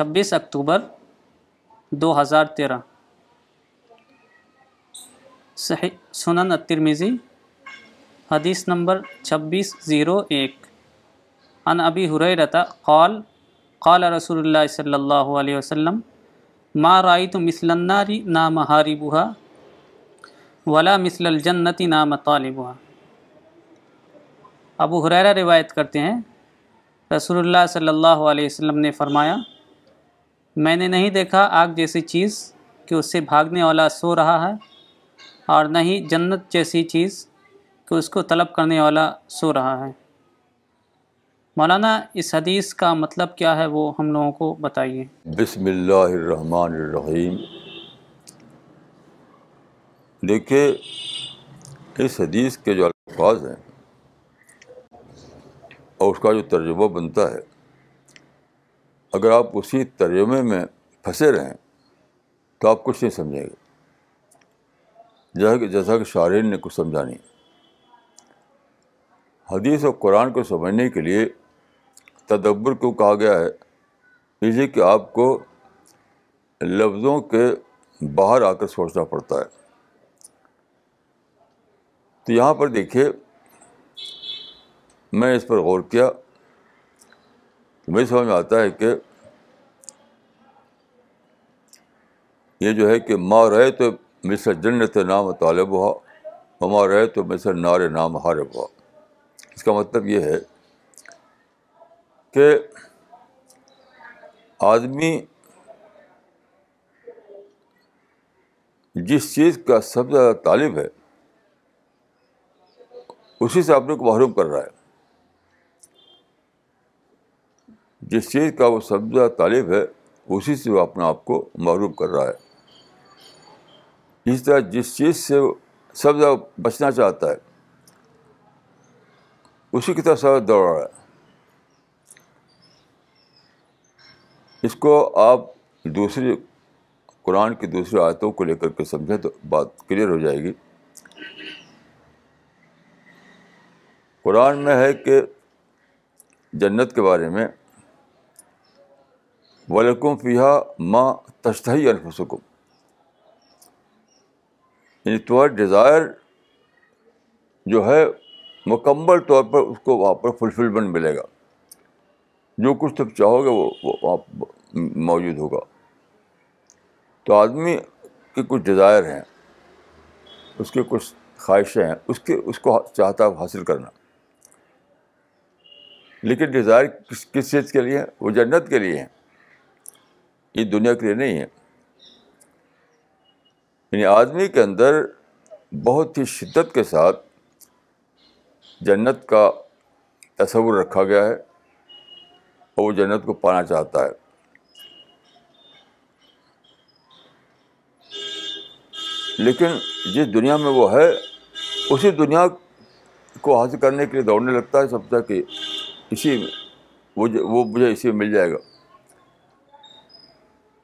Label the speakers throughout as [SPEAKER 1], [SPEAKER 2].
[SPEAKER 1] چھبیس اکتوبر دو ہزار تیرہ۔ صحیح، سنن الترمذی، حدیث نمبر چھبیس زیرو ایک۔ ان ابی حریرتا قال قال رسول اللہ صلی اللہ علیہ وسلم، ما رأيت مثل النار نام حاربها ولا مثل الجنت نام طالبها ابو حریرہ روایت کرتے ہیں، رسول اللہ صلی اللہ علیہ وسلم نے فرمایا میں نے نہیں دیکھا آگ جیسی چیز کہ اس سے بھاگنے والا سو رہا ہے، اور نہ ہی جنت جیسی چیز کہ اس کو طلب کرنے والا سو رہا ہے۔ مولانا، اس حدیث کا مطلب کیا ہے وہ ہم لوگوں کو بتائیے۔
[SPEAKER 2] بسم اللہ الرحمن الرحیم۔ دیکھیے، اس حدیث کے جو الفاظ ہیں اور اس کا جو ترجمہ بنتا ہے اگر آپ اسی ترجمے میں پھنسے رہیں تو آپ کچھ نہیں سمجھیں گے۔ جیسا کہ جیسا کہ شارین نے کچھ سمجھا نہیں۔ حدیث اور قرآن کو سمجھنے کے لیے تدبر کو کہا گیا ہے۔ اس لیے کہ آپ کو لفظوں کے باہر آ کر سوچنا پڑتا ہے۔ تو یہاں پر دیکھیے، میں اس پر غور کیا۔ تو مجھے سمجھ میں آتا ہے کہ یہ جو ہے کہ ماں رہے تو مثر جنت نام طالب ہوا ماں رہے تو مثر نار نام حارب ہوا۔ اس کا مطلب یہ ہے کہ آدمی جس چیز کا سب سے زیادہ طالب ہے، اسی سے اپنے کو محروم کر رہا ہے۔ جس چیز کا وہ سب زیادہ طالب ہے، اسی سے وہ اپنے آپ کو محروم کر رہا ہے۔ اس طرح جس چیز سے وہ سب زیادہ بچنا چاہتا ہے، اسی کی طرف سب دوڑ رہا ہے۔ اس کو آپ دوسری قرآن کی دوسری آیتوں کو لے کر کے سمجھیں تو بات کلیئر ہو جائے گی۔ قرآن میں ہے کہ جنت کے بارے میں ولکم فیحا ماں تشتہی الفسکم یعنی تمہارا ڈیزائر جو ہے، مکمل طور پر اس کو وہاں پر فلفلمنٹ ملے گا۔ جو کچھ تم چاہو گے، وہ وہاں موجود ہوگا۔ تو آدمی کے کچھ ڈیزائر ہیں، اس کے کچھ خواہشیں ہیں، اس کے، اس کو چاہتا ہے حاصل کرنا۔ لیکن ڈیزائر کس کس چیز کے لیے؟ ہیں وہ جنت کے لیے ہیں۔ یہ دنیا کے لیے نہیں ہے۔ یعنی آدمی کے اندر بہت ہی شدت کے ساتھ جنت کا تصور رکھا گیا ہے اور وہ جنت کو پانا چاہتا ہے۔ لیکن جس دنیا میں وہ ہے، اسی دنیا کو حاصل کرنے کے لیے دوڑنے لگتا ہے، سمجھتا کہ اسی وہ وہ مجھے اسی میں مل جائے گا۔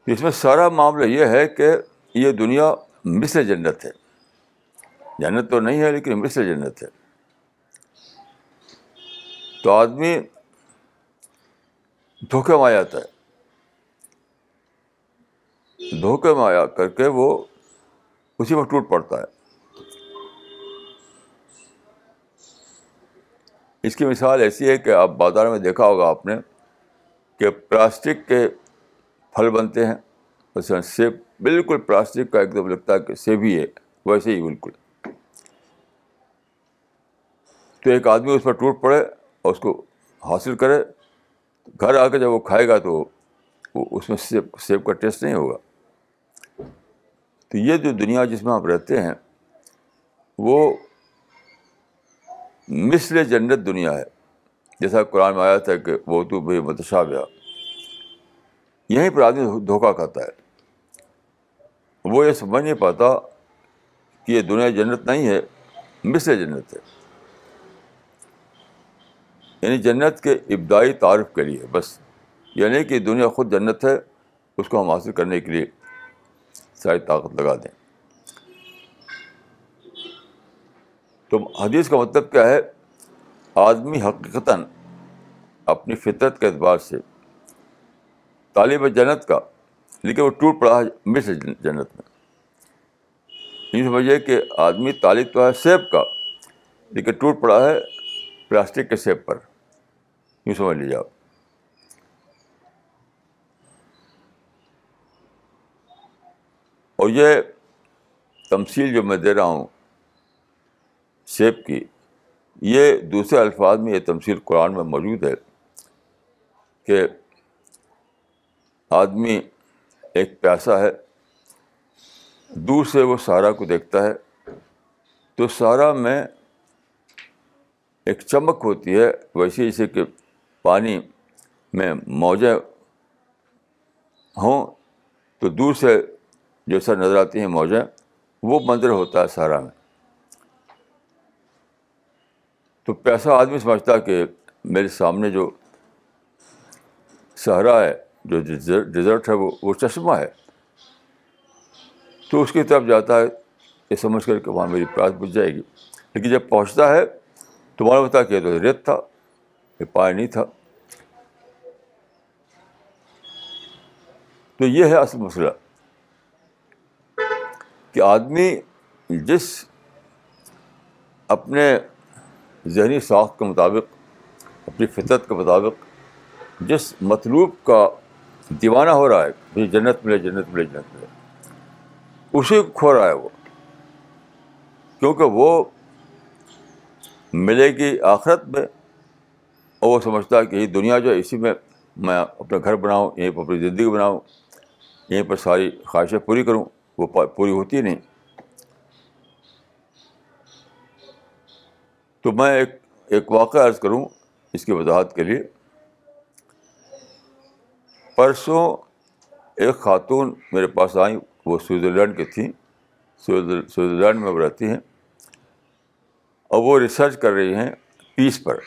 [SPEAKER 2] اس میں سارا معاملہ یہ ہے کہ یہ دنیا مثل جنت ہے۔ جنت تو نہیں ہے لیکن مثل جنت ہے۔ تو آدمی دھوکے میں آ جاتا ہے۔ دھوکے میں آیا کر کے وہ اسی میں ٹوٹ پڑتا ہے۔ اس کی مثال ایسی ہے کہ آپ بازار میں دیکھا ہوگا آپ نے کہ پلاسٹک کے پھل بنتے ہیں۔ مثلاً سیب بالکل پلاسٹک کا ایک دم لگتا ہے کہ سیب ہی ہے، ویسے ہی بالکل۔ تو ایک آدمی اس پر ٹوٹ پڑے اور اس کو حاصل کرے۔ گھر آ کے جب وہ کھائے گا تو وہ اس میں سیب سیب کا ٹیسٹ نہیں ہوگا۔ تو یہ جو دنیا جس میں آپ رہتے ہیں، وہ مثل جنت دنیا ہے۔ جیسا قرآن میں آیا تھا کہ وہ تو بھائی متشا یہیں پر آدمی دھوکہ کھاتا ہے وہ یہ سمجھ نہیں پاتا کہ یہ دنیا جنت نہیں ہے مثل جنت ہے یعنی جنت کے ابدائی تعارف کے لیے بس یعنی کہ دنیا خود جنت ہے اس کو ہم حاصل کرنے کے لیے ساری طاقت لگا دیں تو حدیث کا مطلب کیا ہے آدمی حقیقتاً اپنی فطرت کے اعتبار سے طالب جنت کا، لیکن وہ ٹوٹ پڑا ہے مصر جنت میں۔ یوں سمجھیے کہ آدمی طالب تو ہے سیب کا، لیکن ٹوٹ پڑا ہے پلاسٹک کے سیب پر۔ یوں سمجھ لیجیے آپ۔ اور یہ تمثیل جو میں دے رہا ہوں سیب کی، یہ دوسرے الفاظ میں یہ تمثیل قرآن میں موجود ہے کہ آدمی ایک پیاسا ہے، دور سے وہ سہارا کو دیکھتا ہے۔ تو سہارا میں ایک چمک ہوتی ہے، ویسے جیسے کہ پانی میں موجیں ہوں۔ تو دور سے جیسا نظر آتی ہیں موجیں، وہ منظر ہوتا ہے سہارا میں۔ تو پیسہ آدمی سمجھتا ہے کہ میرے سامنے جو سہارا ہے جو ڈیزرٹ ہے وہ وہ چشمہ ہے۔ تو اس کی طرف جاتا ہے، یہ سمجھ کر کہ وہاں میری پیاس بجھ جائے گی۔ لیکن جب پہنچتا ہے تو معلوم ہوتا کہ تو ریت تھا، یہ پائے نہیں تھا۔ تو یہ ہے اصل مسئلہ۔ کہ آدمی جس اپنے ذہنی ساخت کے مطابق، اپنی فطرت کے مطابق جس مطلوب کا دیوانہ ہو رہا ہے، مجھے جنت ملے جنت ملے جنت ملے۔ اسی کو کھو رہا ہے وہ۔ کیونکہ وہ ملے گی آخرت میں، اور وہ سمجھتا ہے کہ یہ دنیا جو ہے، اسی میں میں اپنا گھر بناؤں، یہیں پر اپنی زندگی بناؤں، یہیں پر ساری خواہشیں پوری کروں، وہ پوری ہوتی نہیں۔ تو میں ایک ایک واقعہ عرض کروں اس کی وضاحت کے لیے۔ پرسوں ایک خاتون میرے پاس آئیں، وہ سوئٹزرلینڈ کی تھیں سوئٹزرلینڈ میں وہ رہتی ہیں، اور وہ ریسرچ کر رہی ہیں پیس پر۔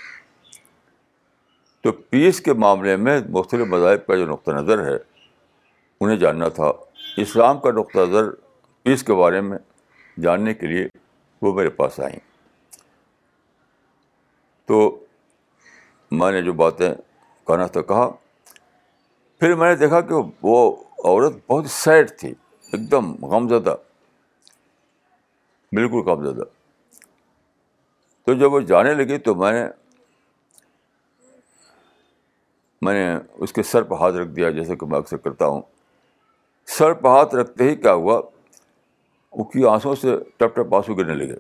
[SPEAKER 2] تو پیس کے معاملے میں مختلف مذاہب کا جو نقطہ نظر ہے، انہیں جاننا تھا۔ اسلام کا نقطہ نظر پیس کے بارے میں جاننے کے لیے وہ میرے پاس آئیں۔ تو میں نے جو باتیں کہنا تھا، کہا پھر میں نے دیکھا کہ وہ عورت بہت سیڈ تھی ایک دم غم زدہ بالکل غم زدہ تو جب وہ جانے لگی تو میں نے میں نے اس کے سر پہ ہاتھ رکھ دیا، جیسے کہ میں اکثر کرتا ہوں۔ سر پہ ہاتھ رکھتے ہی کیا ہوا؟ وہ کی آنسوں سے ٹپ ٹپ آنسو گرنے لگے۔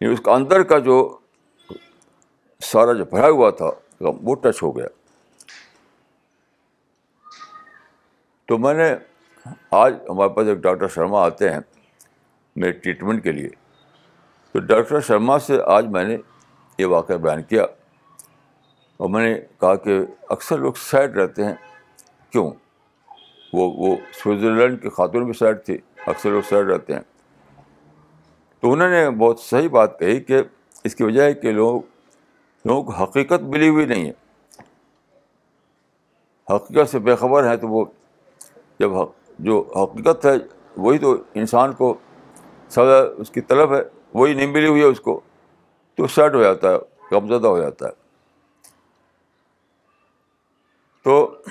[SPEAKER 2] یعنی اس کا اندر کا جو سارا جو بھرا ہوا تھا، وہ ٹچ ہو گیا۔ تو میں نے آج ہمارے پاس ایک ڈاکٹر شرما آتے ہیں میرے ٹریٹمنٹ کے لیے۔ تو ڈاکٹر شرما سے آج میں نے یہ واقعہ بیان کیا اور میں نے کہا کہ اکثر لوگ سیڈ رہتے ہیں۔ کیوں؟ وہ وہ سوئٹزرلینڈ کی خاتون بھی سیڈ تھی، اکثر لوگ سیڈ رہتے ہیں۔ تو انہوں نے بہت صحیح بات کہی کہ اس کی وجہ ہے کہ لوگ، لوگوں کو حقیقت ملی ہوئی نہیں ہے۔ حقیقت سے بے خبر ہیں تو وہ جب جو حقیقت ہے، وہی تو انسان کو سزا اس کی طلب ہے، وہی نہیں ملی ہوئی ہے اس کو، تو سیٹ ہو جاتا ہے کم ہو جاتا ہے۔ تو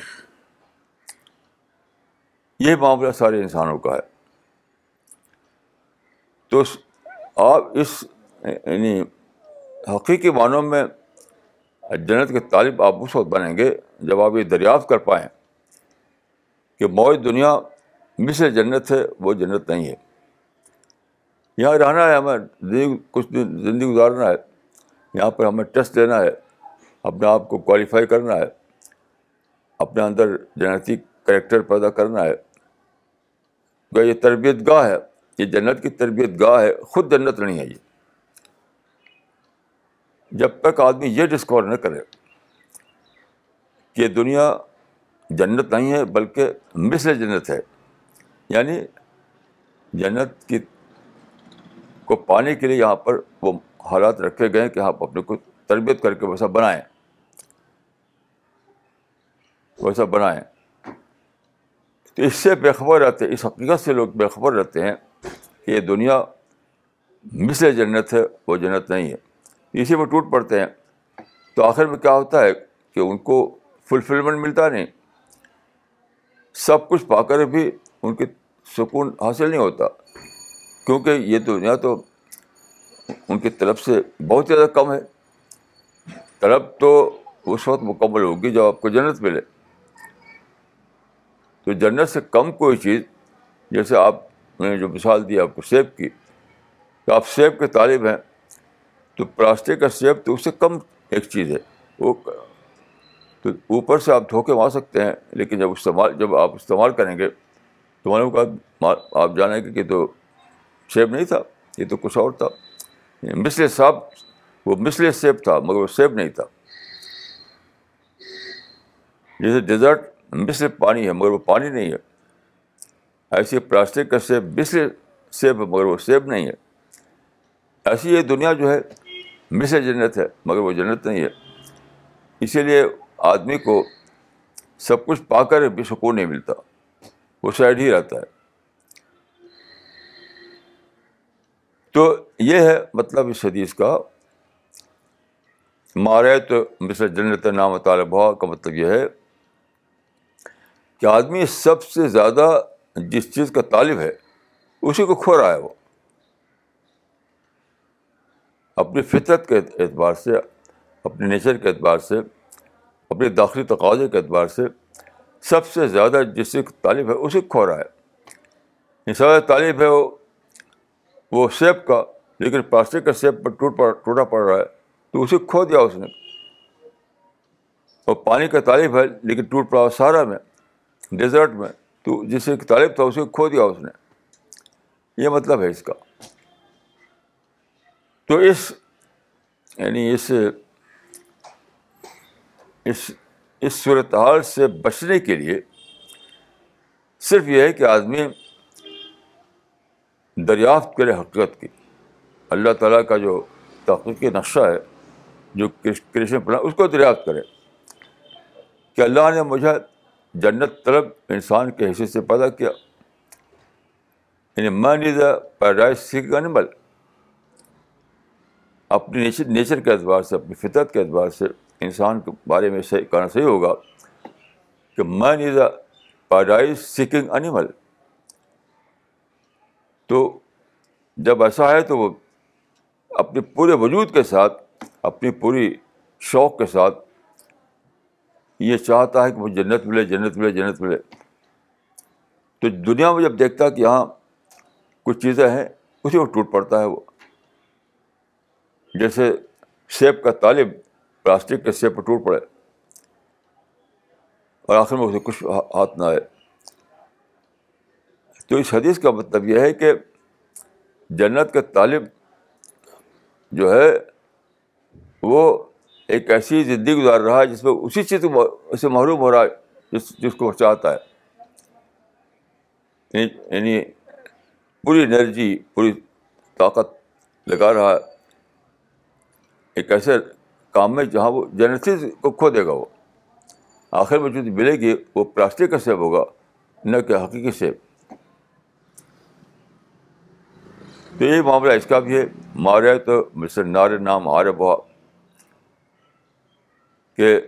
[SPEAKER 2] یہ معاملہ سارے انسانوں کا ہے۔ تو آپ اس یعنی حقیقی معنوں میں جنت کے طالب آپ اس وقت بنیں گے، جب آپ یہ دریافت کر پائیں۔ کہ موج دنیا مثل جنت ہے، وہ جنت نہیں ہے۔ یہاں رہنا ہے، ہمیں کچھ دن زندگی گزارنا ہے۔ یہاں پر ہمیں ٹیسٹ لینا ہے، اپنے آپ کو کوالیفائی کرنا ہے۔ اپنے اندر جنتی کریکٹر پیدا کرنا ہے۔ یہ تربیت گاہ ہے؟ یہ جنت کی تربیت گاہ ہے، خود جنت نہیں ہے یہ۔ جب تک آدمی یہ ڈسکور نہ کرے کہ دنیا جنت نہیں ہے بلکہ مثل جنت ہے۔ یعنی جنت کی کو پانے کے لیے یہاں پر وہ حالات رکھے گئے کہ آپ اپنے کو تربیت کر کے ویسا بنائیں۔ ویسا بنائیں۔ تو اس سے بےخبر رہتے ہیں اس حقیقت سے لوگ بےخبر رہتے ہیں کہ یہ دنیا مثل جنت ہے، وہ جنت نہیں ہے۔ اسی میں ٹوٹ پڑتے ہیں۔ تو آخر میں کیا ہوتا ہے کہ ان کو فلفلمنٹ ملتا نہیں۔ سب کچھ پا کر بھی ان کی سکون حاصل نہیں ہوتا۔ کیونکہ یہ دنیا تو ان کی طرف سے بہت زیادہ کم ہے۔ طلب تو اس وقت مکمل ہوگی جب آپ کو جنت ملے۔ تو جنت سے کم کوئی چیز، جیسے آپ نے جو مثال دی، آپ کو سیب کی۔ تو آپ سیب کے طالب ہیں، تو پلاسٹک کا سیب تو اس سے کم ایک چیز ہے۔ وہ تو اوپر سے آپ دھوکے مار سکتے ہیں، لیکن جب استعمال، جب آپ استعمال کریں گے، تو معلوم کا آپ جانیں گے کہ تو سیب نہیں تھا، یہ تو کچھ اور تھا۔ مسل صاحب وہ مسل سیب تھا، مگر وہ سیب نہیں تھا۔ جیسے ڈیزرٹ مسل پانی ہے، مگر وہ پانی نہیں ہے۔ ایسی پلاسٹک کا سیب مسل سیب ہے، مگر وہ سیب نہیں ہے۔ ایسی یہ دنیا جو ہے مسل جنت ہے، مگر وہ جنت نہیں ہے۔ اسی لیے آدمی کو سب کچھ پا کر بھی سکون نہیں ملتا۔ وہ سائڈ ہی رہتا ہے۔ تو یہ ہے مطلب اس حدیث کا۔ مارے تو مثل جنت نام طالبہ کا مطلب یہ ہے کہ آدمی سب سے زیادہ جس چیز کا طالب ہے، اسی کو کھو رہا ہے وہ۔ اپنی فطرت کے اعتبار سے اپنے نیچر کے اعتبار سے اپنے داخلی تقاضے کے اعتبار سے سب سے زیادہ جس سے طالب ہے اسی کو کھو رہا ہے۔ زیادہ طالب ہے وہ وہ سیب کا، لیکن پلاسٹک کا سیب پر ٹوٹ پڑ، ٹوٹا پڑ رہا ہے۔ تو اسے کھو دیا اس نے۔ اور پانی کا طالب ہے، لیکن ٹوٹ پڑا سارا میں، ڈیزرٹ میں۔ تو جس سے طالب تھا، اسے کھو دیا اس نے۔ یہ مطلب ہے اس کا۔ تو اس یعنی اس اس اس صورت حال سے بچنے کے لیے صرف یہ ہے کہ آدمی دریافت کرے حقیقت کی۔ اللہ تعالیٰ کا جو تحقیقی نقشہ ہے، جو کرشن پلان اس کو دریافت کرے۔ کہ اللہ نے مجھے جنت طلب انسان کے حصے سے پیدا کیا۔ یعنی میں نیز پیدائش سیکھ انیمل اپنی نیچر نیچر کے اعتبار سے، اپنی فطرت کے اعتبار سے انسان کے بارے میں صحیح کہنا صحیح ہوگا کہ میں نیز پیدائش سیکنگ انیمل۔ تو جب ایسا ہے تو وہ اپنے پورے وجود کے ساتھ، اپنی پوری شوق کے ساتھ یہ چاہتا ہے کہ مجھے جنت ملے جنت ملے جنت ملے۔ تو دنیا میں جب دیکھتا کہ یہاں کچھ چیزیں ہیں، اسی میں ٹوٹ پڑتا ہے وہ۔ جیسے سیب کا طالب پلاسٹک کے سیب پر ٹوٹ پڑے۔ اور آخر میں اسے کچھ ہاتھ نہ آئے۔ تو اس حدیث کا مطلب یہ ہے کہ جنت کا طالب جو ہے وہ ایک ایسی زندگی گزار رہا ہے جس میں اسی چیز سے محروم ہو رہا ہے جس جس کو وہ چاہتا ہے۔ یعنی, یعنی پوری انرجی پوری طاقت لگا رہا ہے۔ ایک ایسے کام میں جہاں وہ جنسی کو کھو دے گا وہ۔ آخر میں جو ملے گی وہ پلاسٹک کا سیب ہوگا، نہ کہ حقیقی سیب۔ تو یہ معاملہ اس کا بھی ہے۔ مارے تو مسر نار نام آر بہا کہ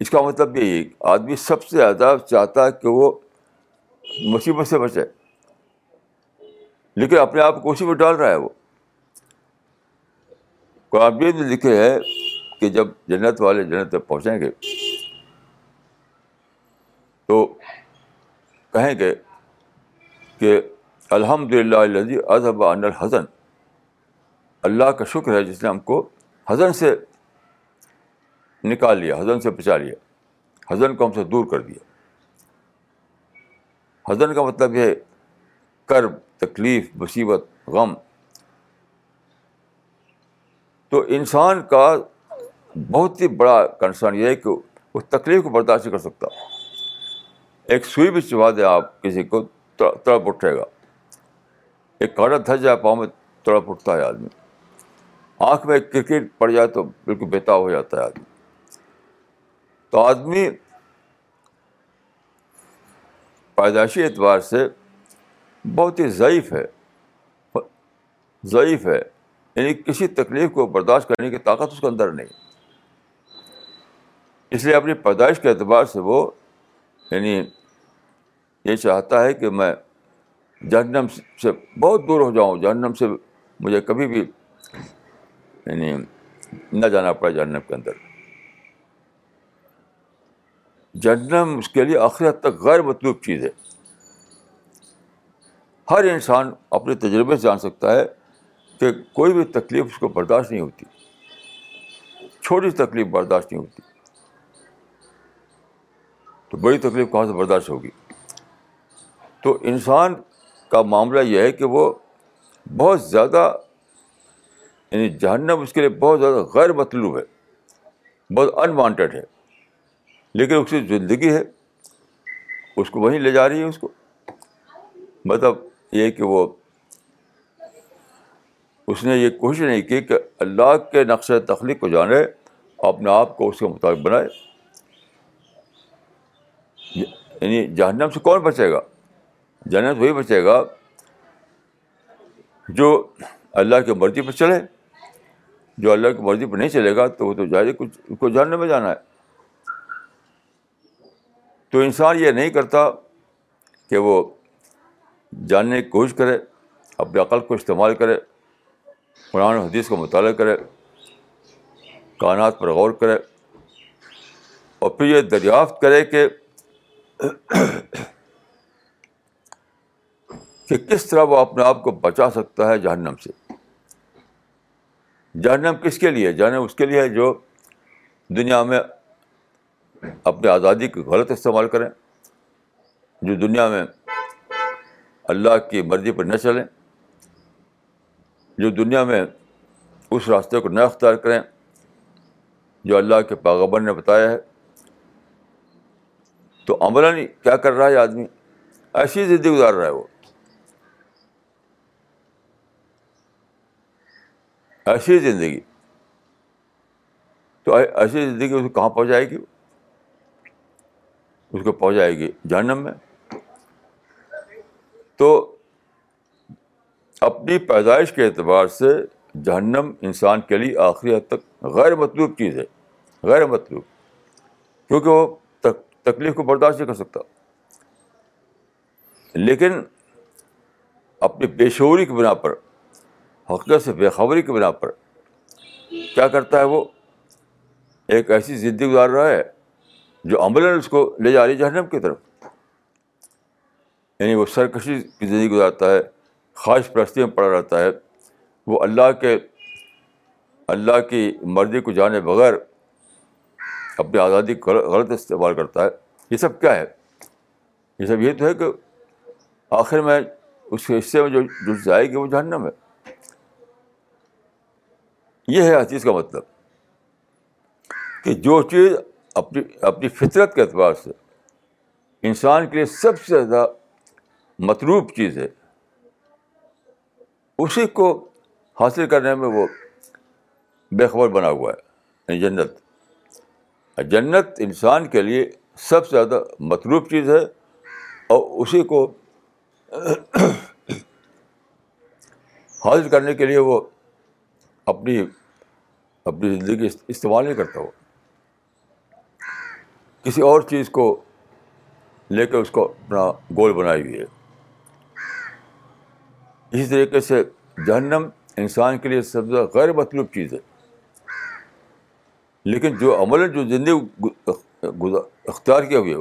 [SPEAKER 2] اس کا مطلب یہی آدمی سب سے زیادہ چاہتا ہے کہ وہ مصیبت سے بچے۔ لیکن اپنے آپ کو اسی میں ڈال رہا ہے وہ۔ قرآن بھی لکھے ہے کہ جب جنت والے جنت تک پہنچیں گے، تو کہیں گے کہ الحمد للہ اظہب ان الحسن اللہ کا شکر ہے جس نے ہم کو حضن سے نکال لیا حضن سے بچا لیا حضن کو ہم سے دور کر دیا۔ حضن کا مطلب یہ کرب تکلیف، مصیبت، غم۔ تو انسان کا بہت ہی بڑا کنسرن یہ ہے کہ اس تکلیف کو برداشت کر سکتا۔ ایک سوئی بھی چبا دے آپ کسی کو تڑپ اٹھے گا۔ ایک کاڑا دھس جائے پاؤں میں تڑپ اٹھتا ہے آدمی۔ آنکھ میں کرکٹ پڑ جائے تو بالکل بےتاب ہو جاتا ہے آدمی۔ تو آدمی پیدائشی اعتبار سے بہت ہی ضعیف ہے۔ ضعیف ہے۔ یعنی کسی تکلیف کو برداشت کرنے کی طاقت اس کے اندر نہیں۔ اس لیے اپنی پیدائش کے اعتبار سے وہ یعنی یہ چاہتا ہے کہ میں جہنم سے بہت دور ہو جاؤں، جہنم سے مجھے کبھی بھی یعنی نہ جانا پڑے جہنم کے اندر۔ جہنم اس کے لیے آخری حد تک غیر مطلوب چیز ہے۔ ہر انسان اپنے تجربے سے جان سکتا ہے۔ کہ کوئی بھی تکلیف اس کو برداشت نہیں ہوتی۔ چھوٹی سی تکلیف برداشت نہیں ہوتی۔ تو بڑی تکلیف کہاں سے برداشت ہوگی؟ تو انسان کا معاملہ یہ ہے کہ وہ بہت زیادہ یعنی جہنم اس کے لیے بہت زیادہ غیر مطلوب ہے، بہت انوانٹیڈ ہے۔ لیکن اس کی زندگی ہے، اس کو وہیں لے جا رہی ہے اس کو۔ مطلب یہ کہ وہ اس نے یہ کوشش نہیں کی کہ اللہ کے نقش تخلیق کو جانے، اپنے آپ کو اس کے مطابق بنائے۔ یعنی جہنم سے کون بچے گا؟ جہنم سے وہی بچے گا جو اللہ کی مرضی پہ چلے۔ جو اللہ کی مرضی پہ نہیں چلے گا تو وہ تو جائے کچھ اس کو جاننے میں جانا ہے۔ تو انسان یہ نہیں کرتا کہ وہ جاننے کی کوشش کرے اپنے عقل کو استعمال کرے۔ قرآن و حدیث کا مطالعہ کرے، کائنات پر غور کرے اور پھر یہ دریافت کرے کہ کہ کس طرح وہ اپنے آپ کو بچا سکتا ہے جہنم سے۔ جہنم کس کے لیے؟ جہنم اس کے لیے ہے جو دنیا میں اپنی آزادی کو غلط استعمال کریں، جو دنیا میں اللہ کی مرضی پر نہ چلیں۔ جو دنیا میں اس راستے کو نہ اختیار کریں، جو اللہ کے پاغبر نے بتایا ہے۔ تو عملاً کیا کر رہا ہے آدمی؟ ایسی زندگی گزار رہا ہے وہ۔ ایسی زندگی۔ تو ایسی زندگی اسے کہاں پہنچ جائے گی؟ اس کو پہنچ جائے گی جہنم میں۔ تو اپنی پیدائش کے اعتبار سے جہنم انسان کے لیے آخری حد تک غیر مطلوب چیز ہے، غیر مطلوب، کیونکہ وہ تکلیف کو برداشت نہیں کر سکتا۔ لیکن اپنی بے شعوری کی بنا پر، حقیقت سے بےخبری کی بنا پر، کیا کرتا ہے وہ؟ ایک ایسی زندگی گزار رہا ہے جو عملاً اس کو لے جا رہی جہنم کی طرف۔ یعنی وہ سرکشی کی زندگی گزارتا ہے۔ خواہش پرستی میں پڑا رہتا ہے۔ وہ اللہ کے، اللہ کی مرضی کو جانے بغیر اپنی آزادی غلط استعمال کرتا ہے۔ یہ سب کیا ہے؟ یہ سب یہ تو ہے کہ آخر میں اس کے حصے میں جو جو جائے گی وہ جہنم ہے۔ یہ ہے حدیث کا مطلب۔ کہ جو چیز اپنی اپنی فطرت کے اعتبار سے انسان کے لیے سب سے زیادہ مطلوب چیز ہے اسی کو حاصل کرنے میں وہ بے خبر بنا ہوا ہے۔ جنت۔ جنت انسان کے لیے سب سے زیادہ مطلوب چیز ہے اور اسی کو حاصل کرنے کے لیے وہ اپنی اپنی زندگی استعمال نہیں کرتا وہ۔ کسی اور چیز کو لے کے اس کو اپنا گول بنائی ہوئی ہے۔ اسی طریقے سے جہنم انسان کے لیے سب سے غیر مطلوب چیز ہے۔ لیکن جو عمل جو زندگی اختیار کیا ہوئے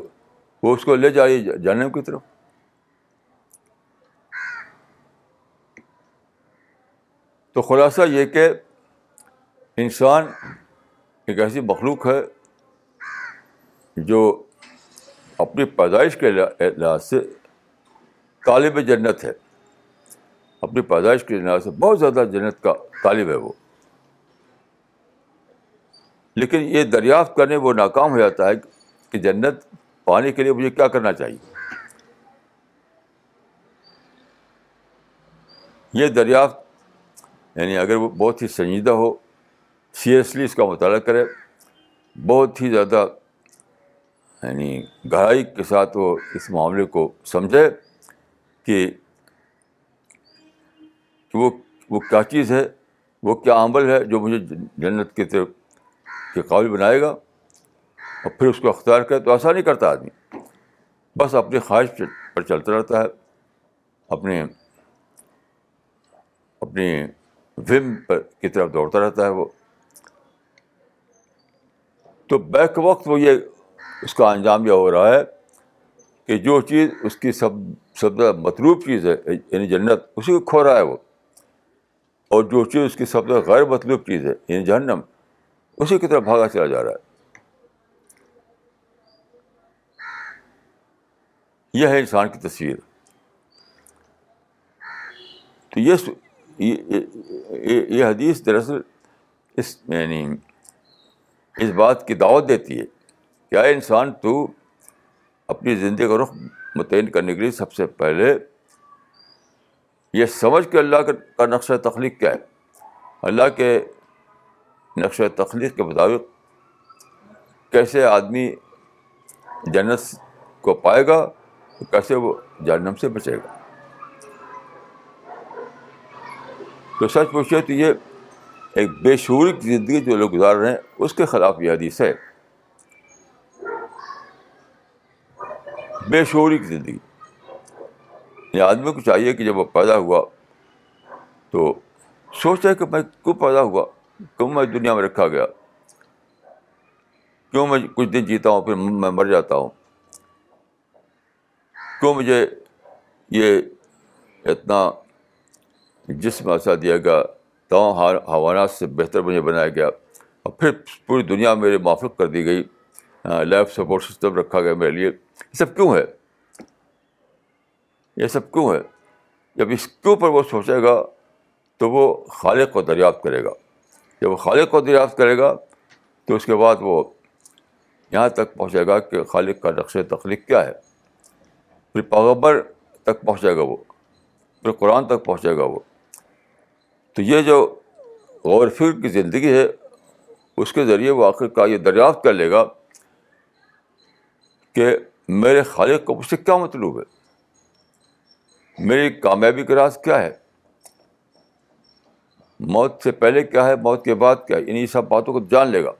[SPEAKER 2] وہ اس کو لے جائے جہنم کی طرف۔ تو خلاصہ یہ کہ انسان ایک ایسی مخلوق ہے جو اپنی پیدائش کے لحاظ سے طالب جنت ہے۔ اپنی پیدائش کے لحاظ سے بہت زیادہ جنت کا طالب ہے وہ۔ لیکن یہ دریافت کرنے وہ ناکام ہو جاتا ہے کہ جنت پانے کے لیے مجھے کیا کرنا چاہیے۔ یہ دریافت یعنی اگر وہ بہت ہی سنجیدہ ہو، سیریسلی اس کا مطالعہ کرے، بہت ہی زیادہ یعنی گہرائی کے ساتھ وہ اس معاملے کو سمجھے کہ وہ وہ کیا چیز ہے؟ وہ کیا عمل ہے جو مجھے جنت کی طرف کے قابل بنائے گا؟ اور پھر اس کو اختیار کرے تو ایسا نہیں کرتا آدمی۔ بس اپنی خواہش پر چلتا رہتا ہے، اپنے، اپنی وم پر کی طرف دوڑتا رہتا ہے وہ۔ تو بیک وقت وہ یہ اس کا انجام یہ ہو رہا ہے کہ جو چیز اس کی سب سب سے مطلوب چیز ہے یعنی جنت، اسی کو کھو رہا ہے وہ۔ اور جو چیز اس کی سب سے غیر مطلوب چیز ہے یعنی جہنم، اسی کی طرف بھاگا چلا جا رہا ہے۔ یہ ہے انسان کی تصویر۔ تو یہ یہ حدیث دراصل اس یعنی اس بات کی دعوت دیتی ہے کیا انسان، تو اپنی زندگی کا رخ متعین کرنے کے لیے سب سے پہلے یہ سمجھ کے اللہ کا نقشہ تخلیق کیا ہے؟ اللہ کے نقشہ تخلیق کے مطابق کیسے آدمی جنت کو پائے گا، کیسے وہ جہنم سے بچے گا؟ تو سچ پوچھے تو یہ ایک بے شعوری کی زندگی جو لوگ گزار رہے ہیں، اس کے خلاف یہ حدیث ہے۔ بے شعوری کی زندگی۔ یہ آدمی کو چاہیے کہ جب وہ پیدا ہوا تو سوچا کہ میں کیوں پیدا ہوا کیوں میں دنیا میں رکھا گیا۔ کیوں میں کچھ دن جیتا ہوں، پھر میں مر جاتا ہوں؟ کیوں مجھے یہ اتنا جسم ایسا دیا گیا تمام حوالات سے بہتر مجھے بنایا گیا۔ اور پھر پوری دنیا میرے موافق کر دی گئی لائف سپورٹ سسٹم رکھا گیا میرے لیے۔ یہ سب کیوں ہے؟ یہ سب کیوں ہے جب اس کے اوپر وہ سوچے گا تو وہ خالق کو دریافت کرے گا جب وہ خالق کو دریافت کرے گا تو اس کے بعد وہ یہاں تک پہنچے گا کہ خالق کا نقش تخلیق کیا ہے پھر پیغبر تک پہنچے گا وہ پھر قرآن تک پہنچے گا وہ تو یہ جو غور فکر کی زندگی ہے اس کے ذریعے وہ آخر کا یہ دریافت کر لے گا کہ میرے خالق کو مجھ سے کیا مطلوب ہے میری کامیابی کا راز کیا ہے؟ موت سے پہلے کیا ہے؟ موت کے بعد کیا ہے؟ انہیں سب باتوں کو جان لے گا۔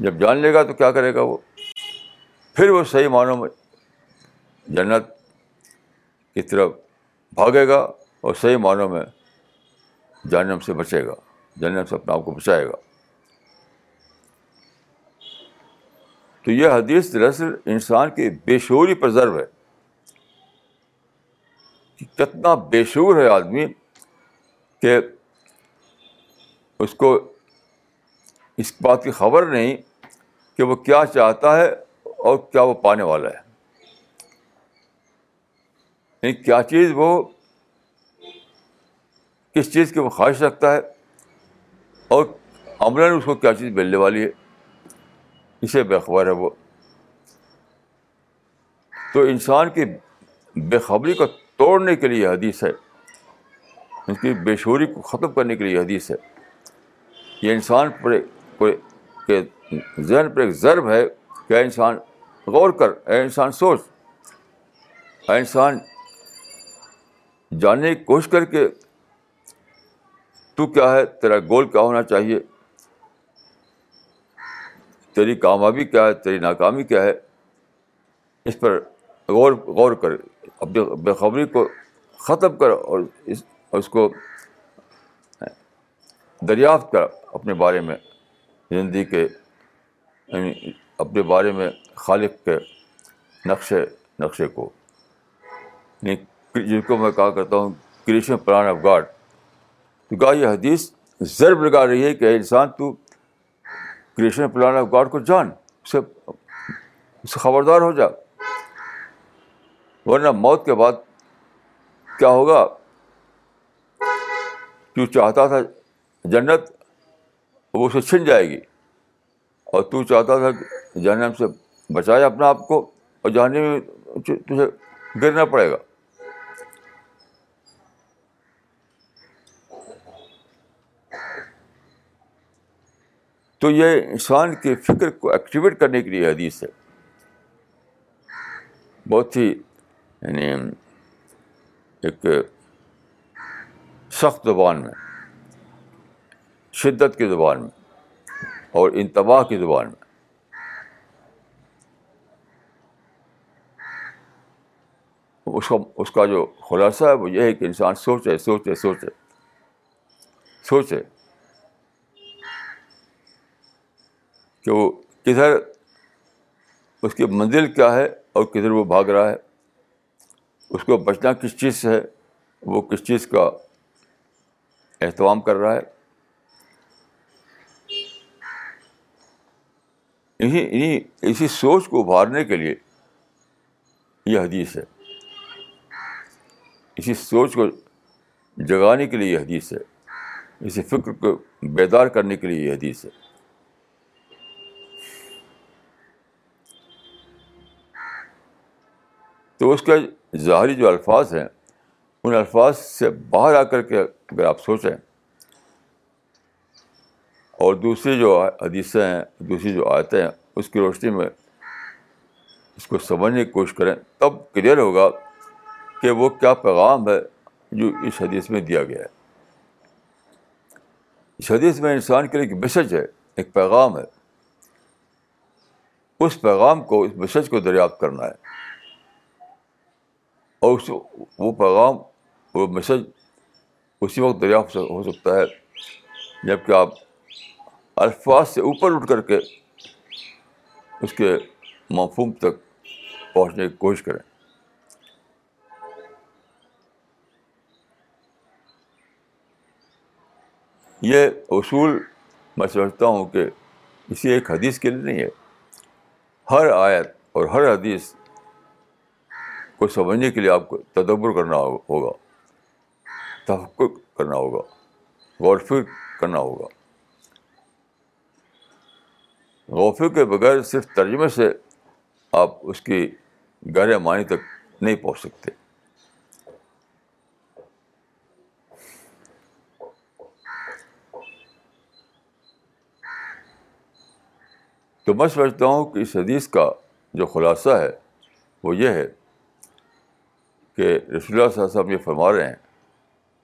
[SPEAKER 2] جب جان لے گا تو کیا کرے گا وہ؟ پھر وہ صحیح معنوں میں جنت کی طرف بھاگے گا اور صحیح معنوں میں جہنم سے بچے گا۔ جہنم سے اپنے آپ کو بچائے گا۔ تو یہ حدیث دراصل انسان کی بے شعوری پر ضرب ہے۔ کتنا بے شعور ہے آدمی کہ اس کو اس بات کی خبر نہیں کہ وہ کیا چاہتا ہے اور کیا وہ پانے والا ہے۔ یعنی کیا چیز وہ کس چیز کی وہ خواہش رکھتا ہے اور عملاً اس کو کیا چیز ملنے والی ہے، اسے بےخبر ہے وہ۔ تو انسان کی بےخبری کو توڑنے کے لیے حدیث ہے۔ اس کی بے شعوری کو ختم کرنے کے لیے حدیث ہے۔ یہ انسان پر کے ذہن پر ایک ضرب ہے کہ انسان غور کر، اے انسان سوچ۔ اے انسان جاننے کی کوشش کر کے تو کیا ہے؟ تیرا گول کیا ہونا چاہیے؟ تیری کامیابی کیا ہے؟ تیری ناکامی کیا ہے؟ اس پر غور غور کر۔ اپنی بےخبری کو ختم کر اور اس اس کو دریافت کر اپنے بارے میں زندگی کے یعنی اپنے بارے میں خالق کے نقشے نقشے کو۔ یعنی جن کو میں کہا کرتا ہوں کریشن پلان آف گاڈ تو کہا یہ حدیث ضرب لگا رہی ہے کہ انسان تو کریشن پلان آف گاڈ کو جان، اسے اسے خبردار ہو جا۔ ورنہ موت کے بعد کیا ہوگا؟ تو چاہتا تھا جنت وہ اسے چھن جائے گی اور تو چاہتا تھا جہنم سے بچائے اپنا آپ کو اور جانے میں تجھے گرنا پڑے گا۔ تو یہ انسان کے فکر کو ایکٹیویٹ کرنے کے لیے حدیث ہے۔ بہت ہی یعنی ایک سخت زبان میں، شدت کی زبان میں اور انتباہ کی زبان میں۔ اس کا اس کا جو خلاصہ ہے وہ یہ ہے کہ انسان سوچے سوچے سوچے سوچے کہ وہ کدھر، اس کی منزل کیا ہے اور کدھر وہ بھاگ رہا ہے۔ اس کو بچنا کس چیز سے ہے؟ وہ کس چیز کا اہتمام کر رہا ہے؟ انہیں اسی سوچ کو ابھارنے کے لیے یہ حدیث ہے۔ اسی سوچ کو جگانے کے لیے یہ حدیث ہے۔ اسی فکر کو بیدار کرنے کے لیے یہ حدیث ہے۔ تو اس کے ظاہری جو الفاظ ہیں، ان الفاظ سے باہر آ کر کے اگر آپ سوچیں، اور دوسری جو حدیثیں ہیں، دوسری جو آیتیں ہیں، اس کی روشنی میں اس کو سمجھنے کی کوشش کریں، تب کلیئر ہوگا کہ وہ کیا پیغام ہے جو اس حدیث میں دیا گیا ہے۔ اس حدیث میں انسان کے لیے ایک میسج ہے، ایک پیغام ہے۔ اس پیغام کو، اس میسج کو دریافت کرنا ہے۔ اور اس وہ پیغام وہ میسج اسی وقت دریافت ہو سکتا ہے جبکہ آپ الفاظ سے اوپر اٹھ کر کے اس کے مفہوم تک پہنچنے کی کوشش کریں یہ اصول میں سمجھتا ہوں کہ اسی ایک حدیث کے لیے نہیں ہے ہر آیت اور ہر حدیث کو سمجھنے کے لیے آپ کو تدبر کرنا ہوگا تفکر کرنا ہوگا، غور فکر کرنا ہوگا۔ غور فکر کے بغیر صرف ترجمے سے آپ اس کی گہرے معنی تک نہیں پہنچ سکتے۔ تو میں سمجھتا ہوں کہ اس حدیث کا جو خلاصہ ہے وہ یہ ہے کہ رسول اللہ صلی اللہ علیہ وسلم یہ فرما رہے ہیں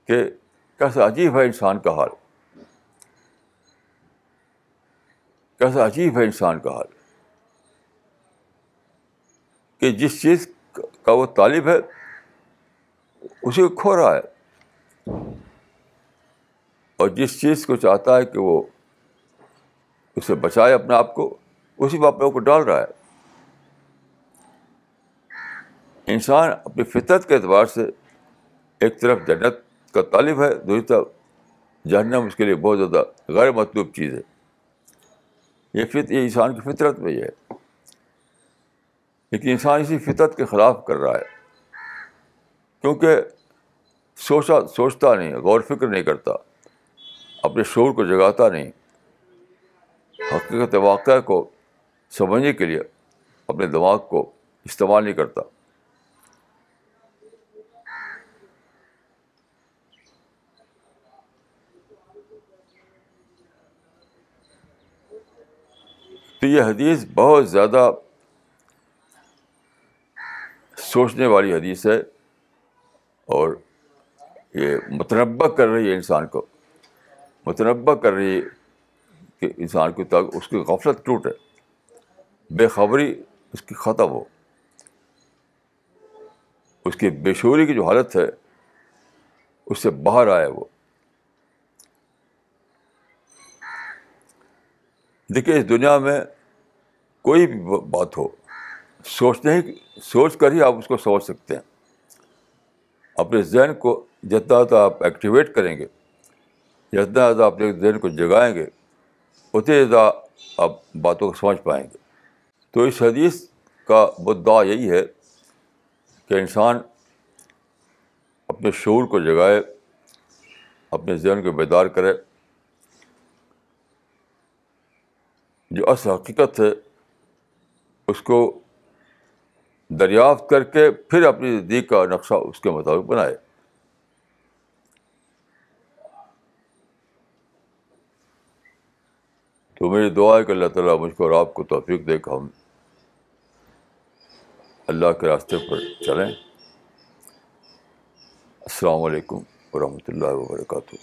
[SPEAKER 2] کہ کیسا عجیب ہے انسان کا حال۔ کیسا عجیب ہے انسان کا حال۔ کہ جس چیز کا وہ طالب ہے اسی کو کھو رہا ہے۔ اور جس چیز کو چاہتا ہے کہ وہ اسے بچائے اپنے آپ کو، اسی میں اپنے کو ڈال رہا ہے۔ انسان اپنی فطرت کے اعتبار سے ایک طرف جنت کا طالب ہے، دوسری طرف جہنم اس کے لیے بہت زیادہ غیر مطلوب چیز ہے۔ یہ فط یہ انسان کی فطرت میں یہ ہے۔ لیکن انسان اسی فطرت کے خلاف کر رہا ہے۔ کیونکہ سوچا، سوچتا نہیں، غور، فکر نہیں کرتا۔ اپنے شور کو جگاتا نہیں۔ حقیقت واقعہ کو سمجھنے کے لیے اپنے دماغ کو استعمال نہیں کرتا۔ تو یہ حدیث بہت زیادہ سوچنے والی حدیث ہے اور یہ متنبع کر رہی ہے انسان کو متنبع کر رہی ہے کہ انسان کی تک اس کی غفلت ٹوٹے۔ بے خبری اس کی ختم ہو۔ اس کی بے شعوری کی جو حالت ہے، اس سے باہر آئے وہ۔ دیکھیے، اس دنیا میں کوئی بھی بات ہو سوچنے ہی سوچ کر ہی آپ اس کو سمجھ سکتے ہیں۔ اپنے ذہن کو جتنا زیادہ آپ ایکٹیویٹ کریں گے، جتنا زیادہ اپنے ذہن کو جگائیں گے اتنے زیادہ آپ باتوں کو سمجھ پائیں گے۔ تو اس حدیث کا مدعا یہی ہے کہ انسان اپنے شعور کو جگائے، اپنے ذہن کو بیدار کرے۔ جو اصل حقیقت ہے، اس کو دریافت کر کے پھر اپنی زندگی کا نقشہ اس کے مطابق بنائے۔ تو میری دعا ہے کہ اللہ تعالیٰ مجھ کو اور آپ کو توفیق دے کہ ہم اللہ کے راستے پر چلیں۔ السلام علیکم ورحمۃ اللہ وبرکاتہ۔